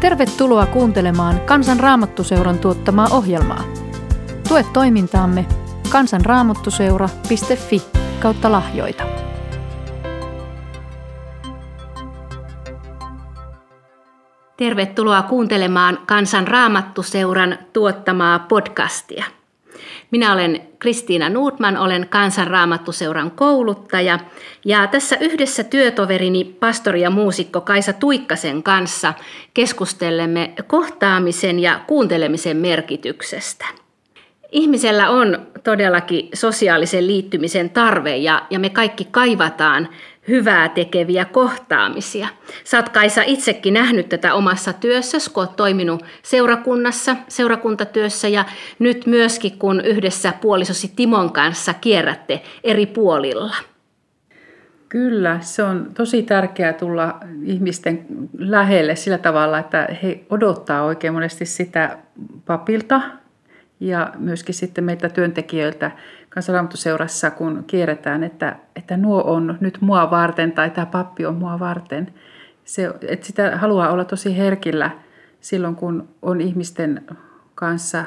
Tervetuloa kuuntelemaan Kansan Raamattuseuran tuottamaa ohjelmaa. Tue toimintaamme kansanraamattuseura.fi kautta lahjoita. Tervetuloa kuuntelemaan Kansan Raamattuseuran tuottamaa podcastia. Minä olen Kristiina Nuutman, olen Kansanraamattuseuran kouluttaja ja tässä yhdessä työtoverini pastori ja muusikko Kaisa Tuikkasen kanssa keskustelemme kohtaamisen ja kuuntelemisen merkityksestä. Ihmisellä on todellakin sosiaalisen liittymisen tarve ja, ja me kaikki kaivataan hyvää tekeviä kohtaamisia. Sä oot Kaisa itsekin nähnyt tätä omassa työssäsi, kun oot toiminut seurakunnassa, seurakuntatyössä ja nyt myöskin kun yhdessä puolisosi Timon kanssa kierrätte eri puolilla. Kyllä, se on tosi tärkeää tulla ihmisten lähelle sillä tavalla, että he odottaa oikein monesti sitä papilta ja myöskin sitten meitä työntekijöiltä kansanraamattuseurassa, kun kierretään, että, että nuo on nyt mua varten tai tämä pappi on mua varten. Se, että sitä haluaa olla tosi herkillä silloin, kun on ihmisten kanssa,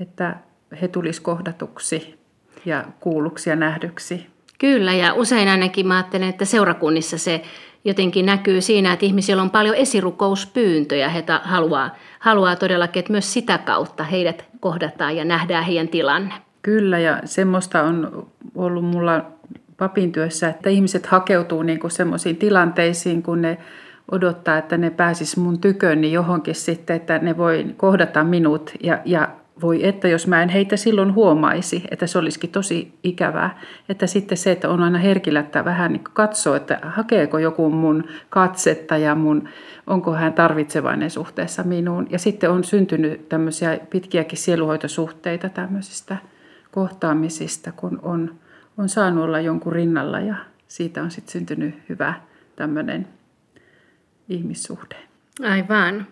että he tulisi kohdatuksi ja kuulluksi ja nähdyksi. Kyllä, ja usein ainakin mä ajattelen, että seurakunnissa se jotenkin näkyy siinä, että ihmisillä on paljon esirukouspyyntöjä. He haluaa, haluaa todellakin, että myös sitä kautta heidät kohdataan ja nähdään heidän tilanne. Kyllä, ja semmoista on ollut mulla papin työssä, että ihmiset hakeutuu niinku semmoisiin tilanteisiin, kun ne odottaa, että ne pääsis mun tyköni niin johonkin sitten, että ne voi kohdata minut ja, ja voi että jos mä en heitä silloin huomaisi, että se olisikin tosi ikävää. Että sitten se, että on aina herkillä, että vähän niin katsoo, että hakeeko joku mun katsetta ja mun, onko hän tarvitsevainen suhteessa minuun. Ja sitten on syntynyt tämmöisiä pitkiäkin sieluhoitosuhteita tämmöisistä kohtaamisista, kun on, on saanut olla jonkun rinnalla ja siitä on sitten syntynyt hyvä tämmöinen ihmissuhde. Aivan.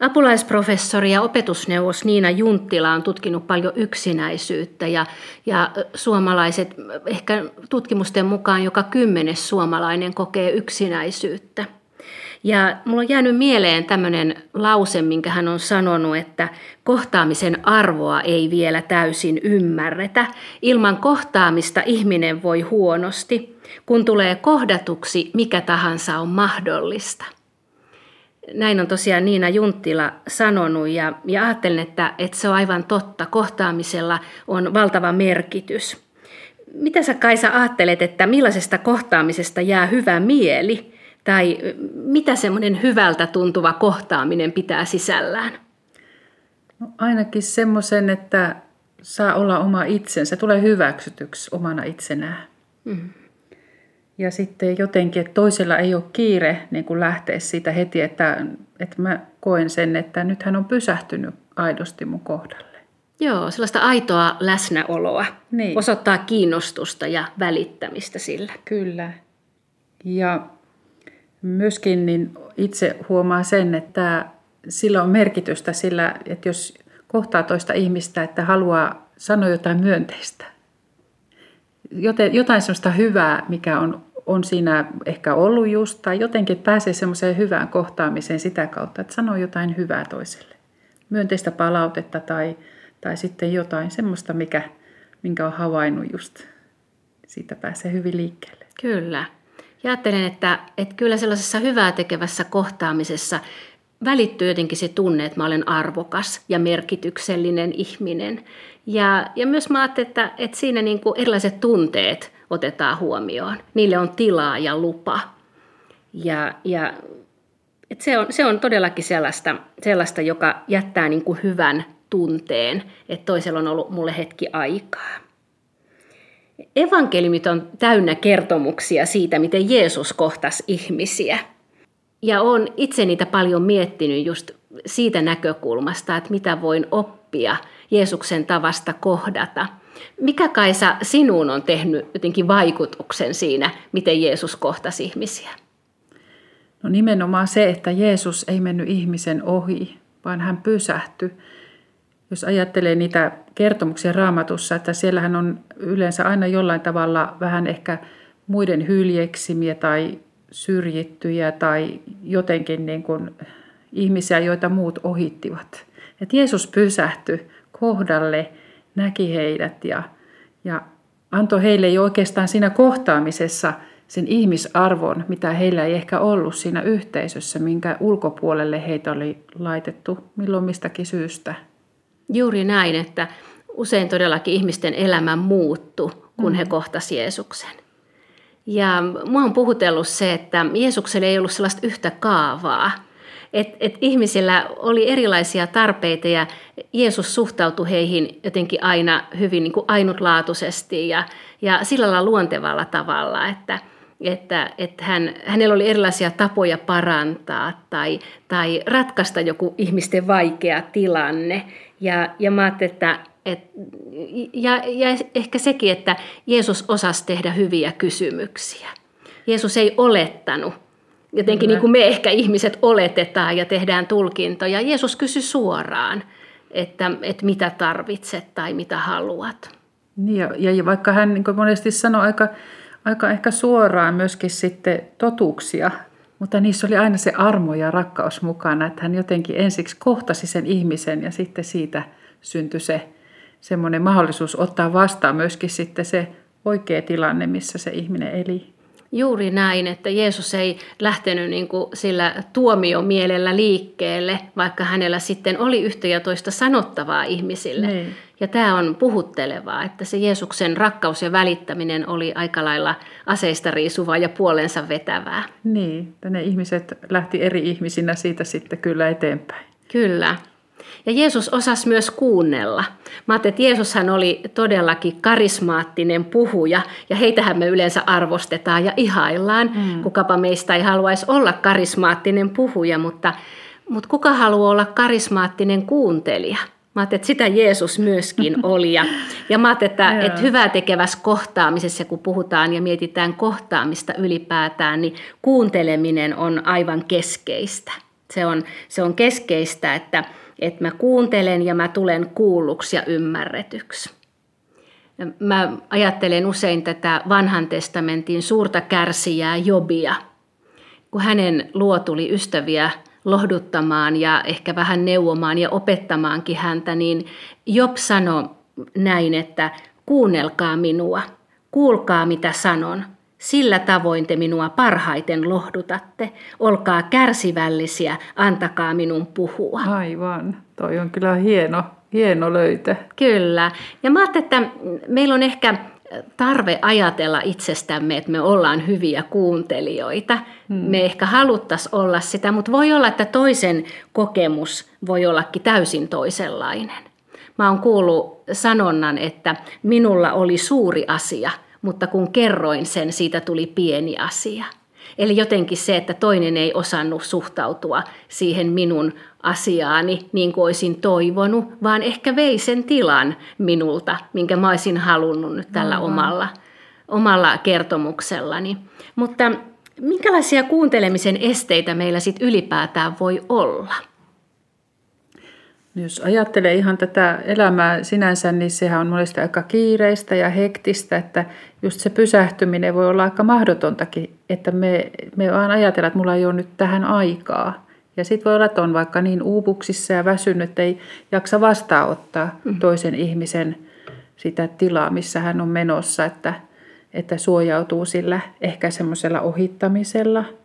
Apulaisprofessori ja opetusneuvos Niina Junttila on tutkinut paljon yksinäisyyttä ja, ja suomalaiset, ehkä tutkimusten mukaan joka kymmenes suomalainen kokee yksinäisyyttä. Ja mulla on jäänyt mieleen tämmöinen lause, minkä hän on sanonut, että kohtaamisen arvoa ei vielä täysin ymmärretä. Ilman kohtaamista ihminen voi huonosti. Kun tulee kohdatuksi, mikä tahansa on mahdollista. Näin on tosiaan Niina Junttila sanonut ja, ja ajattelen, että, että se on aivan totta. Kohtaamisella on valtava merkitys. Mitä sä Kaisa ajattelet, että millaisesta kohtaamisesta jää hyvä mieli? Tai mitä semmoinen hyvältä tuntuva kohtaaminen pitää sisällään? No ainakin semmoisen, että saa olla oma itsensä, tulee hyväksytyksi omana itsenään. Mm. Ja sitten jotenkin, että toisella ei ole kiire niin kuin lähteä siitä heti, että, että mä koen sen, että nyt hän on pysähtynyt aidosti mun kohdalle. Joo, sellaista aitoa läsnäoloa. Niin. Osoittaa kiinnostusta ja välittämistä sillä. Kyllä. Ja myöskin niin itse huomaa sen, että sillä on merkitystä sillä, että jos kohtaa toista ihmistä, että haluaa sanoa jotain myönteistä. Jotain sellaista hyvää, mikä on on siinä ehkä ollut just, tai jotenkin pääsee semmoiseen hyvään kohtaamiseen sitä kautta, että sanoo jotain hyvää toiselle. Myönteistä palautetta tai, tai sitten jotain semmoista, mikä, minkä on havainnut just. Siitä pääsee hyvin liikkeelle. Kyllä. Ja ajattelen, että, että kyllä sellaisessa hyvää tekevässä kohtaamisessa välittyy jotenkin se tunne, että mä olen arvokas ja merkityksellinen ihminen. Ja, ja myös mä ajattelen, että, että siinä niin kuin erilaiset tunteet – otetaan huomioon. Niille on tilaa ja lupa. Ja, ja et se, on, se on todellakin sellaista, sellaista joka jättää niin kuin hyvän tunteen, että toisella on ollut mulle hetki aikaa. Evankelimit on täynnä kertomuksia siitä, miten Jeesus kohtasi ihmisiä. Ja olen itse niitä paljon miettinyt just siitä näkökulmasta, että mitä voin oppia Jeesuksen tavasta kohdata – mikä Kaisa sinuun on tehnyt jotenkin vaikutuksen siinä, miten Jeesus kohtasi ihmisiä? No nimenomaan se, että Jeesus ei mennyt ihmisen ohi, vaan hän pysähtyi. Jos ajattelee niitä kertomuksia raamatussa, että siellähän on yleensä aina jollain tavalla vähän ehkä muiden hyljeksimiä tai syrjittyjä tai jotenkin niin kuin ihmisiä, joita muut ohittivat. Et Jeesus pysähtyi kohdalle, näki heidät ja, ja antoi heille jo oikeastaan siinä kohtaamisessa sen ihmisarvon, mitä heillä ei ehkä ollut siinä yhteisössä, minkä ulkopuolelle heitä oli laitettu milloin mistäkin syystä. Juuri näin, että usein todellakin ihmisten elämä muuttui, kun mm. he kohtasivat Jeesuksen. Ja mua on puhutellut se, että Jeesukselle ei ollut sellaista yhtä kaavaa. Että et ihmisillä oli erilaisia tarpeita ja Jeesus suhtautui heihin jotenkin aina hyvin niin kuin ainutlaatuisesti ja, ja sillä lailla luontevalla tavalla, että, että, että hän, hänellä oli erilaisia tapoja parantaa tai, tai ratkaista joku ihmisten vaikea tilanne. Ja, ja mä ajattelin, että et, ja, ja ehkä sekin, että Jeesus osasi tehdä hyviä kysymyksiä. Jeesus ei olettanut, jotenkin niin kuin me ehkä ihmiset oletetaan ja tehdään tulkintoja. Jeesus kysyi suoraan, että, että mitä tarvitset tai mitä haluat. Niin ja, ja vaikka hän niin monesti sanoi aika, aika ehkä suoraan myöskin sitten totuuksia, mutta niissä oli aina se armo ja rakkaus mukana, että hän jotenkin ensiksi kohtasi sen ihmisen ja sitten siitä syntyi se semmoinen mahdollisuus ottaa vastaan myöskin sitten se oikea tilanne, missä se ihminen eli. Juuri näin, että Jeesus ei lähtenyt niin kuin sillä tuomiomielellä liikkeelle, vaikka hänellä sitten oli yhtä ja toista sanottavaa ihmisille. Niin. Ja tämä on puhuttelevaa, että se Jeesuksen rakkaus ja välittäminen oli aika lailla aseista riisuvaa ja puolensa vetävää. Niin, että ne ihmiset lähti eri ihmisinä siitä sitten kyllä eteenpäin. Kyllä. Ja Jeesus osasi myös kuunnella. Mä ajattelin, että Jeesushan oli todellakin karismaattinen puhuja, ja heitähän me yleensä arvostetaan ja ihaillaan. Mm. Kukapa meistä ei haluaisi olla karismaattinen puhuja, mutta, mutta kuka haluaa olla karismaattinen kuuntelija? Mä ajattelin, että sitä Jeesus myöskin oli. Ja, ja mä ajattelin, että, että hyvää tekevässä kohtaamisessa, kun puhutaan ja mietitään kohtaamista ylipäätään, niin kuunteleminen on aivan keskeistä. Se on, se on keskeistä, että, että mä kuuntelen ja mä tulen kuulluksi ja ymmärretyksi. Mä ajattelen usein tätä vanhan testamentin suurta kärsijää Jobia, kun hänen luo tuli ystäviä lohduttamaan ja ehkä vähän neuvomaan ja opettamaankin häntä, niin Job sanoi näin, että kuunnelkaa minua, kuulkaa mitä sanon, sillä tavoin te minua parhaiten lohdutatte. Olkaa kärsivällisiä, antakaa minun puhua. Aivan. Toi on kyllä hieno, hieno löytö. Kyllä. Ja mä ajattelin, että meillä on ehkä tarve ajatella itsestämme, että me ollaan hyviä kuuntelijoita. Hmm. Me ehkä haluttaisiin olla sitä, mutta voi olla, että toisen kokemus voi ollakin täysin toisenlainen. Mä oon kuullut sanonnan, että minulla oli suuri asia – mutta kun kerroin sen, siitä tuli pieni asia. Eli jotenkin se, että toinen ei osannut suhtautua siihen minun asiaani niin kuin olisin toivonut, vaan ehkä vei sen tilan minulta, minkä mä olisin halunnut nyt tällä Aivan. omalla, omalla kertomuksellani. Mutta minkälaisia kuuntelemisen esteitä meillä sitten ylipäätään voi olla? Jos ajattelee ihan tätä elämää sinänsä, niin sehän on monesti aika kiireistä ja hektistä, että just se pysähtyminen voi olla aika mahdotontakin, että me, me vaan ajatellaan, että mulla ei ole nyt tähän aikaa. Ja sitten voi olla, että on vaikka niin uupuksissa ja väsynyt, että ei jaksa vastaanottaa mm. toisen ihmisen sitä tilaa, missä hän on menossa, että, että suojautuu sillä ehkä semmoisella ohittamisella –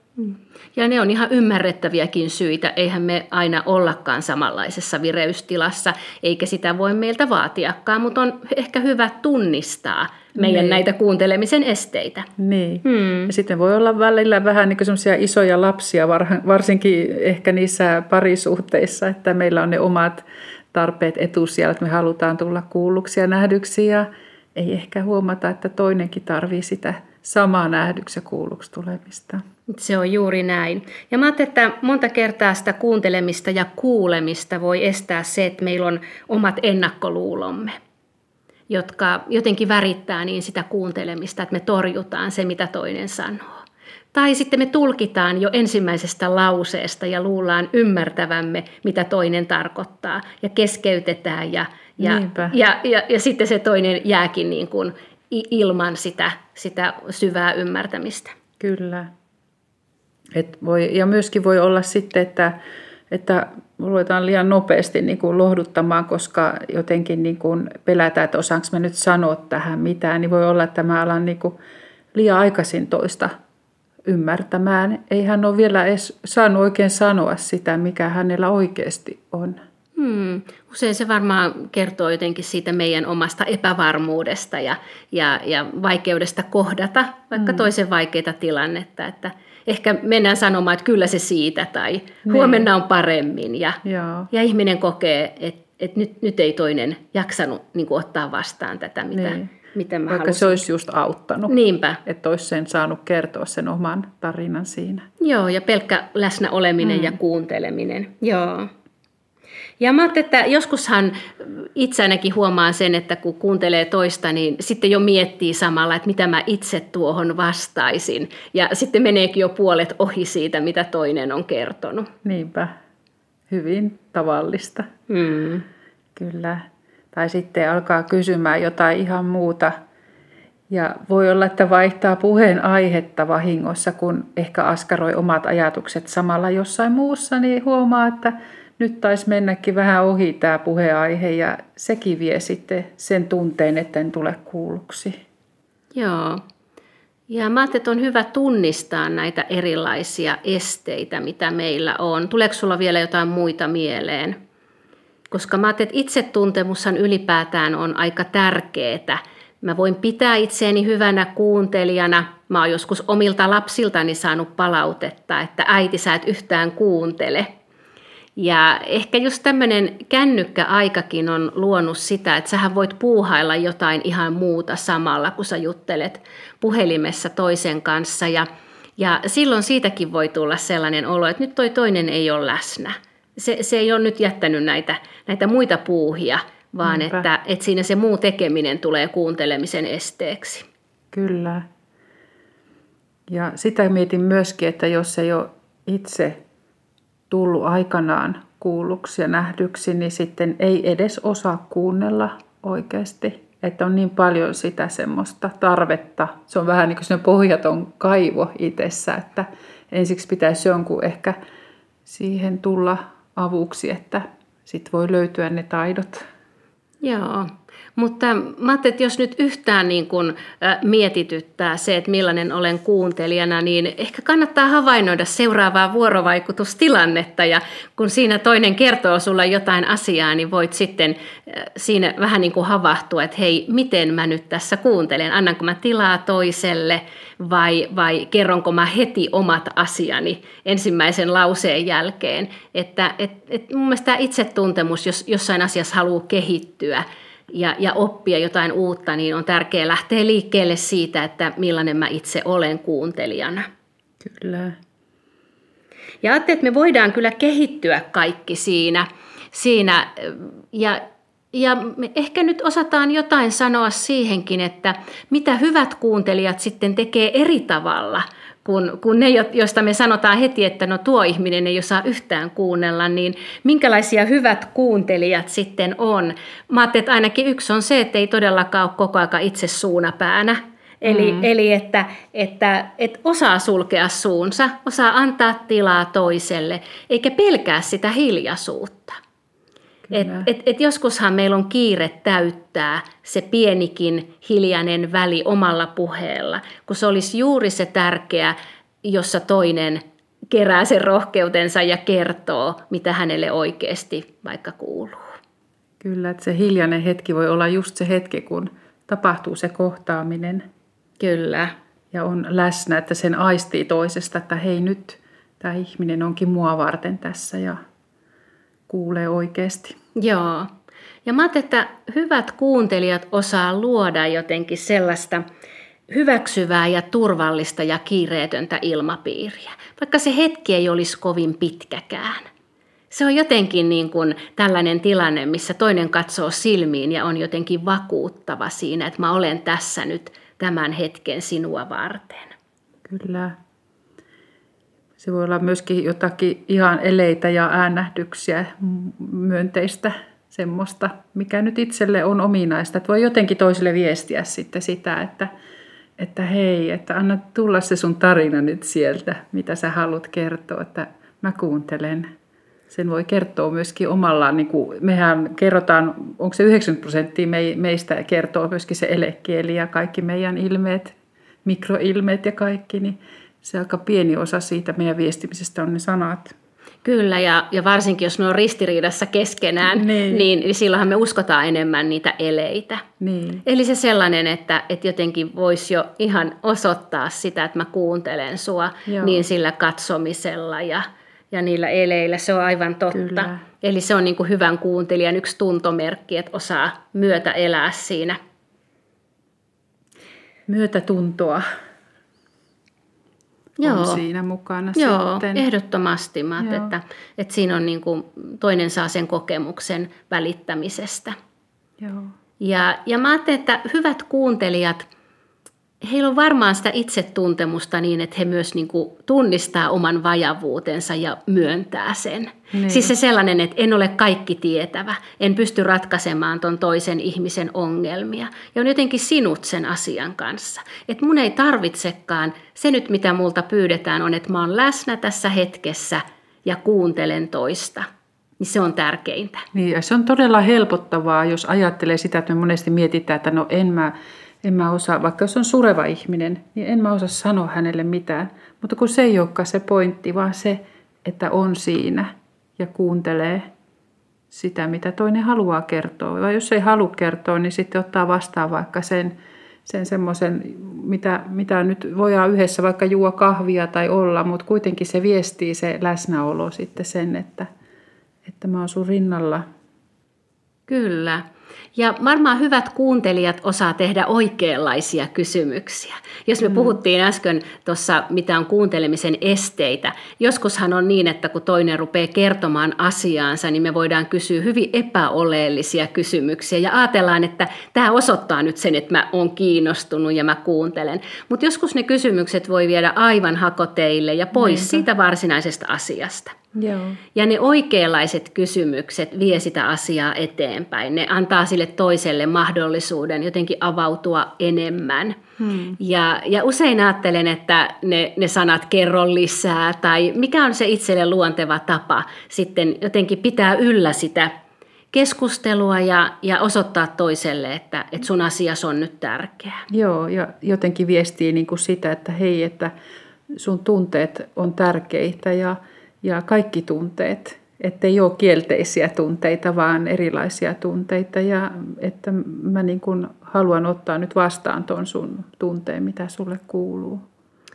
ja ne on ihan ymmärrettäviäkin syitä. Eihän me aina ollakaan samanlaisessa vireystilassa, eikä sitä voi meiltä vaatiakaan, mutta on ehkä hyvä tunnistaa meidän niin. näitä kuuntelemisen esteitä. Niin. Hmm. Ja sitten voi olla välillä vähän niin semmoisia isoja lapsia, varsinkin ehkä niissä parisuhteissa, että meillä on ne omat tarpeet etusijalla, että me halutaan tulla kuulluksi ja nähdyksi ja ei ehkä huomata, että toinenkin tarvii sitä samaa nähdyksi ja kuulluksi tulemista. Se on juuri näin. Ja mä ajattelin, että monta kertaa sitä kuuntelemista ja kuulemista voi estää se, että meillä on omat ennakkoluulomme, jotka jotenkin värittää niin sitä kuuntelemista, että me torjutaan se, mitä toinen sanoo. Tai sitten me tulkitaan jo ensimmäisestä lauseesta ja luullaan ymmärtävämme, mitä toinen tarkoittaa, ja keskeytetään, ja, ja, ja, ja, ja sitten se toinen jääkin niin kuin ilman sitä, sitä syvää ymmärtämistä. Kyllä. Et voi, ja myöskin voi olla sitten, että että ruvetaan liian nopeasti niin kuin lohduttamaan, koska jotenkin niin kuin pelätään, että osaanko mä nyt sanoa tähän mitään, niin voi olla, että mä alan niin kuin liian aikaisin toista ymmärtämään. Ei hän ole vielä edes saanut oikein sanoa sitä, mikä hänellä oikeasti on. Hmm. Usein se varmaan kertoo jotenkin siitä meidän omasta epävarmuudesta ja, ja, ja vaikeudesta kohdata vaikka hmm. toisen vaikeita tilannetta. Että ehkä mennään sanomaan, että kyllä se siitä tai niin. huomenna on paremmin. Ja, ja ihminen kokee, että, että nyt, nyt ei toinen jaksanut niin kuin, ottaa vastaan tätä, mitä, niin. mitä mä Vaikka halusin. se olisi just auttanut. Niinpä. Että olisi sen saanut kertoa sen oman tarinan siinä. Joo, ja pelkkä läsnä oleminen mm. ja kuunteleminen. Joo. Ja mä ajattelin, että joskushan itse ainakin huomaan sen, että kun kuuntelee toista, niin sitten jo miettii samalla, että mitä mä itse tuohon vastaisin. Ja sitten meneekin jo puolet ohi siitä, mitä toinen on kertonut. Niinpä. Hyvin tavallista. Mm. Kyllä. Tai sitten alkaa kysymään jotain ihan muuta. Ja voi olla, että vaihtaa puheen aihetta vahingossa, kun ehkä askaroi omat ajatukset samalla jossain muussa, niin huomaa, että nyt taisi mennäkin vähän ohi tämä puheaihe ja sekin vie sitten sen tunteen, että en tule kuulluksi. Joo. Ja mä ajattelin, että on hyvä tunnistaa näitä erilaisia esteitä, mitä meillä on. Tuleeko sulla vielä jotain muita mieleen? Koska mä ajattelin, että itsetuntemushan ylipäätään on aika tärkeää. Mä voin pitää itseäni hyvänä kuuntelijana. Mä oon joskus omilta lapsiltani saanut palautetta, että äiti sä et yhtään kuuntele – ja ehkä just tämmöinen kännykkäaikakin on luonut sitä, että sähän voit puuhailla jotain ihan muuta samalla, kun sä juttelet puhelimessa toisen kanssa. Ja, ja silloin siitäkin voi tulla sellainen olo, että nyt toi toinen ei ole läsnä. Se, se ei ole nyt jättänyt näitä, näitä muita puuhia, vaan että, että siinä se muu tekeminen tulee kuuntelemisen esteeksi. Kyllä. Ja sitä mietin myöskin, että jos ei ole itse tullut aikanaan kuulluksi ja nähdyksi, niin sitten ei edes osaa kuunnella oikeasti. Että on niin paljon sitä semmoista tarvetta. Se on vähän niin kuin pohjaton kaivo itsessä, että ensiksi pitäisi jonkun ehkä siihen tulla avuksi, että sitten voi löytyä ne taidot. Joo. Mutta mä ajattelin, että jos nyt yhtään niin kuin mietityttää se, että millainen olen kuuntelijana, niin ehkä kannattaa havainnoida seuraavaa vuorovaikutustilannetta. Ja kun siinä toinen kertoo sulle jotain asiaa, niin voit sitten siinä vähän niin kuin havahtua, että hei, miten mä nyt tässä kuuntelen? Annanko mä tilaa toiselle vai, vai kerronko mä heti omat asiani ensimmäisen lauseen jälkeen? Että et, et mun mielestä tämä itsetuntemus, jos jossain asiassa haluaa kehittyä, ja, ja oppia jotain uutta, niin on tärkeää lähteä liikkeelle siitä, että millainen mä itse olen kuuntelijana. Kyllä. Ja ajattelin, että me voidaan kyllä kehittyä kaikki siinä, siinä ja, ja me ehkä nyt osataan jotain sanoa siihenkin, että mitä hyvät kuuntelijat sitten tekee eri tavalla – kun, kun ne, joista me sanotaan heti, että no tuo ihminen ei osaa yhtään kuunnella, niin minkälaisia hyvät kuuntelijat sitten on? Mä ajattelin, että ainakin yksi on se, että ei todellakaan ole koko ajan itse suunapäänä. Eli, mm. eli että, että, että osaa sulkea suunsa, osaa antaa tilaa toiselle, eikä pelkää sitä hiljaisuutta. Et, et, et joskushan meillä on kiire täyttää se pienikin hiljainen väli omalla puheella, kun se olisi juuri se tärkeä, jossa toinen kerää sen rohkeutensa ja kertoo, mitä hänelle oikeasti vaikka kuuluu. Kyllä, että se hiljainen hetki voi olla just se hetki, kun tapahtuu se kohtaaminen. Kyllä. Ja on läsnä, että sen aistii toisesta, että hei nyt tämä ihminen onkin mua varten tässä ja kuulee oikeasti. Joo. Ja mä ajattelin, että hyvät kuuntelijat osaa luoda jotenkin sellaista hyväksyvää ja turvallista ja kiireetöntä ilmapiiriä, vaikka se hetki ei olisi kovin pitkäkään. Se on jotenkin niin kuin tällainen tilanne, missä toinen katsoo silmiin ja on jotenkin vakuuttava siinä, että mä olen tässä nyt tämän hetken sinua varten. Kyllä. Se voi olla myöskin jotakin ihan eleitä ja äänähdyksiä, myönteistä semmoista, mikä nyt itselle on ominaista. Että voi jotenkin toiselle viestiä sitten sitä, että, että hei, että anna tulla se sun tarina nyt sieltä, mitä sä haluat kertoa, että mä kuuntelen. sen voi kertoa myöskin omalla, niin kuin mehän kerrotaan, onko se 90 prosenttia meistä kertoo myöskin se elekieli ja kaikki meidän ilmeet, mikroilmeet ja kaikki, niin se aika pieni osa siitä meidän viestimisestä on ne sanat. Kyllä, ja, ja varsinkin jos ne on ristiriidassa keskenään, niin. Niin, niin silloinhan me uskotaan enemmän niitä eleitä. Niin. Eli se sellainen, että, että jotenkin voisi jo ihan osoittaa sitä, että mä kuuntelen sua, Joo. niin sillä katsomisella ja, ja niillä eleillä, se on aivan totta. Kyllä. Eli se on niin kuin hyvän kuuntelijan yksi tuntomerkki, että osaa myötä elää siinä. Myötätuntoa Joo. on siinä mukana Joo, sitten. ehdottomasti. Mä Joo. Että, että siinä on niin kuin, toinen saa sen kokemuksen välittämisestä. Joo. Ja, ja mä ajattelen, että hyvät kuuntelijat – heillä on varmaan sitä itsetuntemusta niin, että he myös niin kuin tunnistaa oman vajavuutensa ja myöntää sen. Niin. Siis se sellainen, että en ole kaikki tietävä, en pysty ratkaisemaan ton toisen ihmisen ongelmia. Ja on jotenkin sinut sen asian kanssa. Että mun ei tarvitsekaan, se nyt mitä multa pyydetään on, että mä oon läsnä tässä hetkessä ja kuuntelen toista. Niin se on tärkeintä. Niin ja se on todella helpottavaa, jos ajattelee sitä, että me monesti mietitään, että no en mä en mä osaa, vaikka jos on sureva ihminen, niin en mä osaa sanoa hänelle mitään. Mutta kun se ei olekaan se pointti, vaan se, että on siinä ja kuuntelee sitä, mitä toinen haluaa kertoa. Vai jos ei halua kertoa, niin sitten ottaa vastaan vaikka sen, sen semmoisen, mitä, mitä nyt voidaan yhdessä vaikka juo kahvia tai olla, mutta kuitenkin se viestii se läsnäolo sitten sen, että, että mä oon sun rinnalla. Kyllä. Ja varmaan hyvät kuuntelijat osaa tehdä oikeanlaisia kysymyksiä. Jos me mm. puhuttiin äsken tuossa, mitä on kuuntelemisen esteitä, joskushan on niin, että kun toinen rupeaa kertomaan asiaansa, niin me voidaan kysyä hyvin epäoleellisia kysymyksiä ja ajatellaan, että tämä osoittaa nyt sen, että mä oon kiinnostunut ja mä kuuntelen. Mutta joskus ne kysymykset voi viedä aivan hakoteille ja pois Niinpä. siitä varsinaisesta asiasta. Joo. Ja ne oikeanlaiset kysymykset vie sitä asiaa eteenpäin. Ne antaa sille toiselle mahdollisuuden jotenkin avautua enemmän. Hmm. Ja, ja usein ajattelen, että ne, ne sanat kerro lisää tai mikä on se itselle luonteva tapa sitten jotenkin pitää yllä sitä keskustelua ja, ja osoittaa toiselle, että, että sun asias on nyt tärkeä. Joo, ja jotenkin viestii niin kuin sitä, että hei, että sun tunteet on tärkeitä ja, ja kaikki tunteet, ettei ole kielteisiä tunteita, vaan erilaisia tunteita ja että mä niin kuin haluan ottaa nyt vastaan tuon sun tunteen, mitä sulle kuuluu.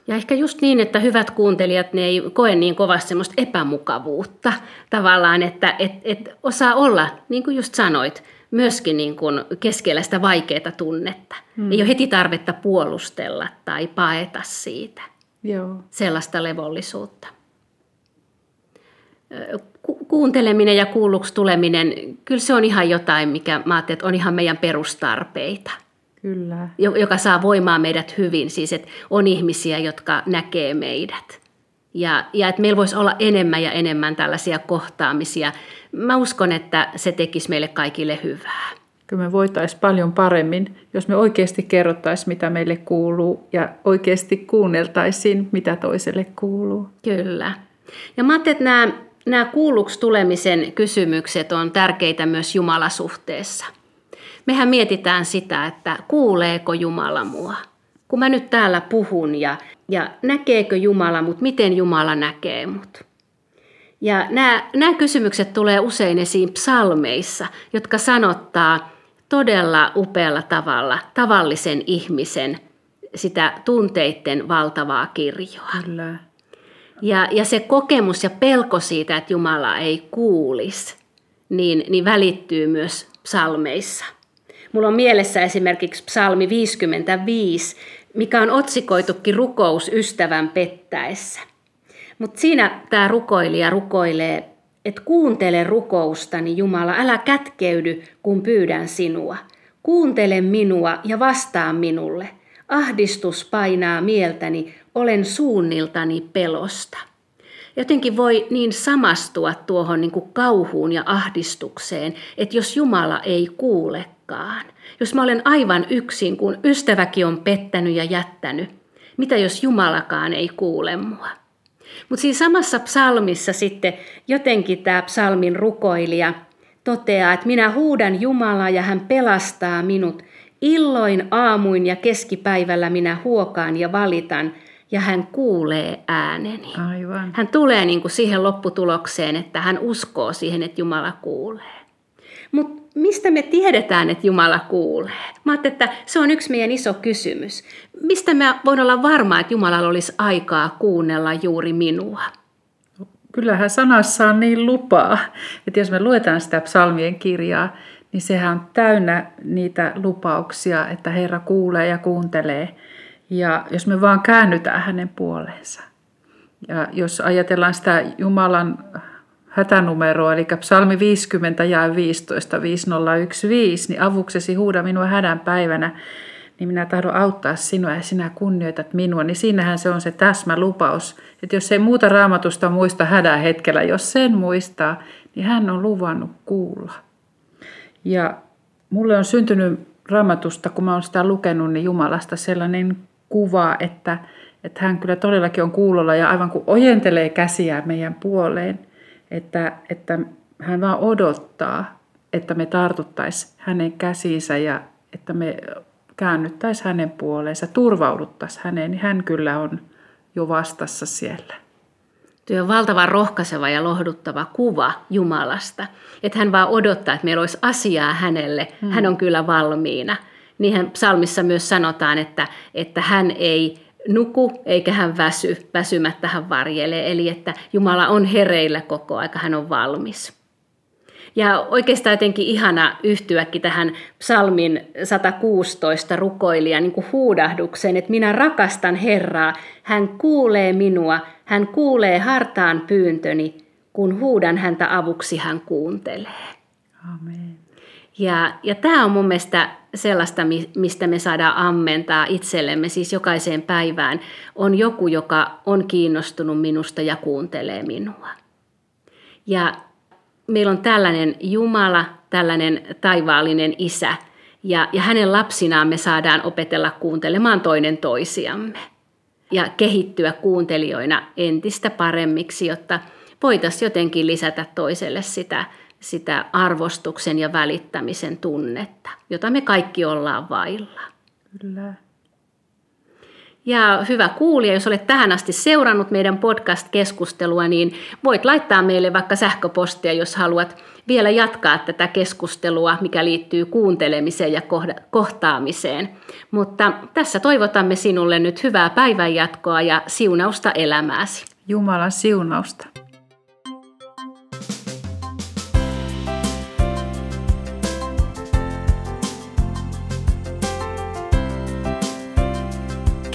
Ja ehkä just niin, että hyvät kuuntelijat, ne ei koe niin kovasti semmoista epämukavuutta tavallaan, että et, et osaa olla, niin kuin just sanoit, myöskin niin kuin keskellä sitä vaikeaa tunnetta. Hmm. Ei ole heti tarvetta puolustella tai paeta siitä. Joo. Sellaista levollisuutta kuunteleminen ja kuulluksi tuleminen, kyllä se on ihan jotain, mikä mä ajattelin, että on ihan meidän perustarpeita. Kyllä. Joka saa voimaa meidät hyvin, siis että on ihmisiä, jotka näkee meidät. Ja, ja että meillä voisi olla enemmän ja enemmän tällaisia kohtaamisia. Mä uskon, että se tekisi meille kaikille hyvää. Kyllä me voitaisiin paljon paremmin, jos me oikeasti kerrottaisiin, mitä meille kuuluu ja oikeasti kuunneltaisiin, mitä toiselle kuuluu. Kyllä. Ja mä ajattelin, että nämä nämä kuulluksi tulemisen kysymykset on tärkeitä myös Jumalasuhteessa. Mehän mietitään sitä, että kuuleeko Jumala mua. Kun mä nyt täällä puhun ja, ja näkeekö Jumala mut, miten Jumala näkee mut. Ja nämä, nämä kysymykset tulee usein esiin psalmeissa, jotka sanottaa todella upealla tavalla tavallisen ihmisen sitä tunteiden valtavaa kirjoa. Kyllä. Ja, ja se kokemus ja pelko siitä, että Jumala ei kuulisi, niin, niin välittyy myös psalmeissa. Mulla on mielessä esimerkiksi psalmi 55, mikä on otsikoitukin rukous ystävän pettäessä. Mutta siinä tämä rukoilija rukoilee, että kuuntele rukoustani Jumala, älä kätkeydy, kun pyydän sinua. Kuuntele minua ja vastaa minulle. Ahdistus painaa mieltäni, olen suunniltani pelosta. Jotenkin voi niin samastua tuohon niin kuin kauhuun ja ahdistukseen, että jos Jumala ei kuulekaan, jos mä olen aivan yksin, kun ystäväkin on pettänyt ja jättänyt, mitä jos Jumalakaan ei kuule mua? Mutta siinä samassa psalmissa sitten jotenkin tämä psalmin rukoilija toteaa, että minä huudan Jumalaa ja hän pelastaa minut. Illoin, aamuin ja keskipäivällä minä huokaan ja valitan ja hän kuulee ääneni. Aivan. Hän tulee niin kuin siihen lopputulokseen, että hän uskoo siihen, että Jumala kuulee. Mutta mistä me tiedetään, että Jumala kuulee? Mä ajattelin, että se on yksi meidän iso kysymys. Mistä mä voin olla varma, että Jumalalla olisi aikaa kuunnella juuri minua? Kyllähän sanassa on niin lupaa, että jos me luetaan sitä psalmien kirjaa, niin sehän on täynnä niitä lupauksia, että Herra kuulee ja kuuntelee. Ja jos me vaan käännytään hänen puoleensa. Ja jos ajatellaan sitä Jumalan hätänumeroa, eli psalmi 50 ja 15 5015, niin avuksesi huuda minua hädän päivänä, niin minä tahdon auttaa sinua ja sinä kunnioitat minua, niin siinähän se on se täsmä lupaus, että jos ei muuta raamatusta muista hädän hetkellä, jos sen muistaa, niin hän on luvannut kuulla. Ja mulle on syntynyt raamatusta, kun mä olen sitä lukenut, niin Jumalasta sellainen kuva, että, että hän kyllä todellakin on kuulolla ja aivan kuin ojentelee käsiä meidän puoleen – että, että hän vaan odottaa, että me tartuttaisiin hänen käsiinsä ja että me käännyttäisiin hänen puoleensa, turvauduttaisiin häneen, niin hän kyllä on jo vastassa siellä. Tuo on valtavan rohkaiseva ja lohduttava kuva Jumalasta, että hän vaan odottaa, että meillä olisi asiaa hänelle, hmm. hän on kyllä valmiina. Niinhän psalmissa myös sanotaan, että, että hän ei nuku eikä hän väsy, väsymättä hän varjelee. Eli että Jumala on hereillä koko aika, hän on valmis. Ja oikeastaan jotenkin ihana yhtyäkin tähän psalmin 116 rukoilija niin huudahdukseen, että minä rakastan Herraa, hän kuulee minua, hän kuulee hartaan pyyntöni, kun huudan häntä avuksi, hän kuuntelee. Amen. Ja, ja tämä on mun mielestä sellaista, mistä me saadaan ammentaa itsellemme, siis jokaiseen päivään, on joku, joka on kiinnostunut minusta ja kuuntelee minua. Ja meillä on tällainen Jumala, tällainen taivaallinen isä, ja, ja hänen lapsinaan me saadaan opetella kuuntelemaan toinen toisiamme. Ja kehittyä kuuntelijoina entistä paremmiksi, jotta voitaisiin jotenkin lisätä toiselle sitä sitä arvostuksen ja välittämisen tunnetta, jota me kaikki ollaan vailla. Kyllä. Ja hyvä kuulija, jos olet tähän asti seurannut meidän podcast-keskustelua, niin voit laittaa meille vaikka sähköpostia, jos haluat vielä jatkaa tätä keskustelua, mikä liittyy kuuntelemiseen ja kohtaamiseen. Mutta tässä toivotamme sinulle nyt hyvää päivänjatkoa ja siunausta elämääsi. Jumalan siunausta.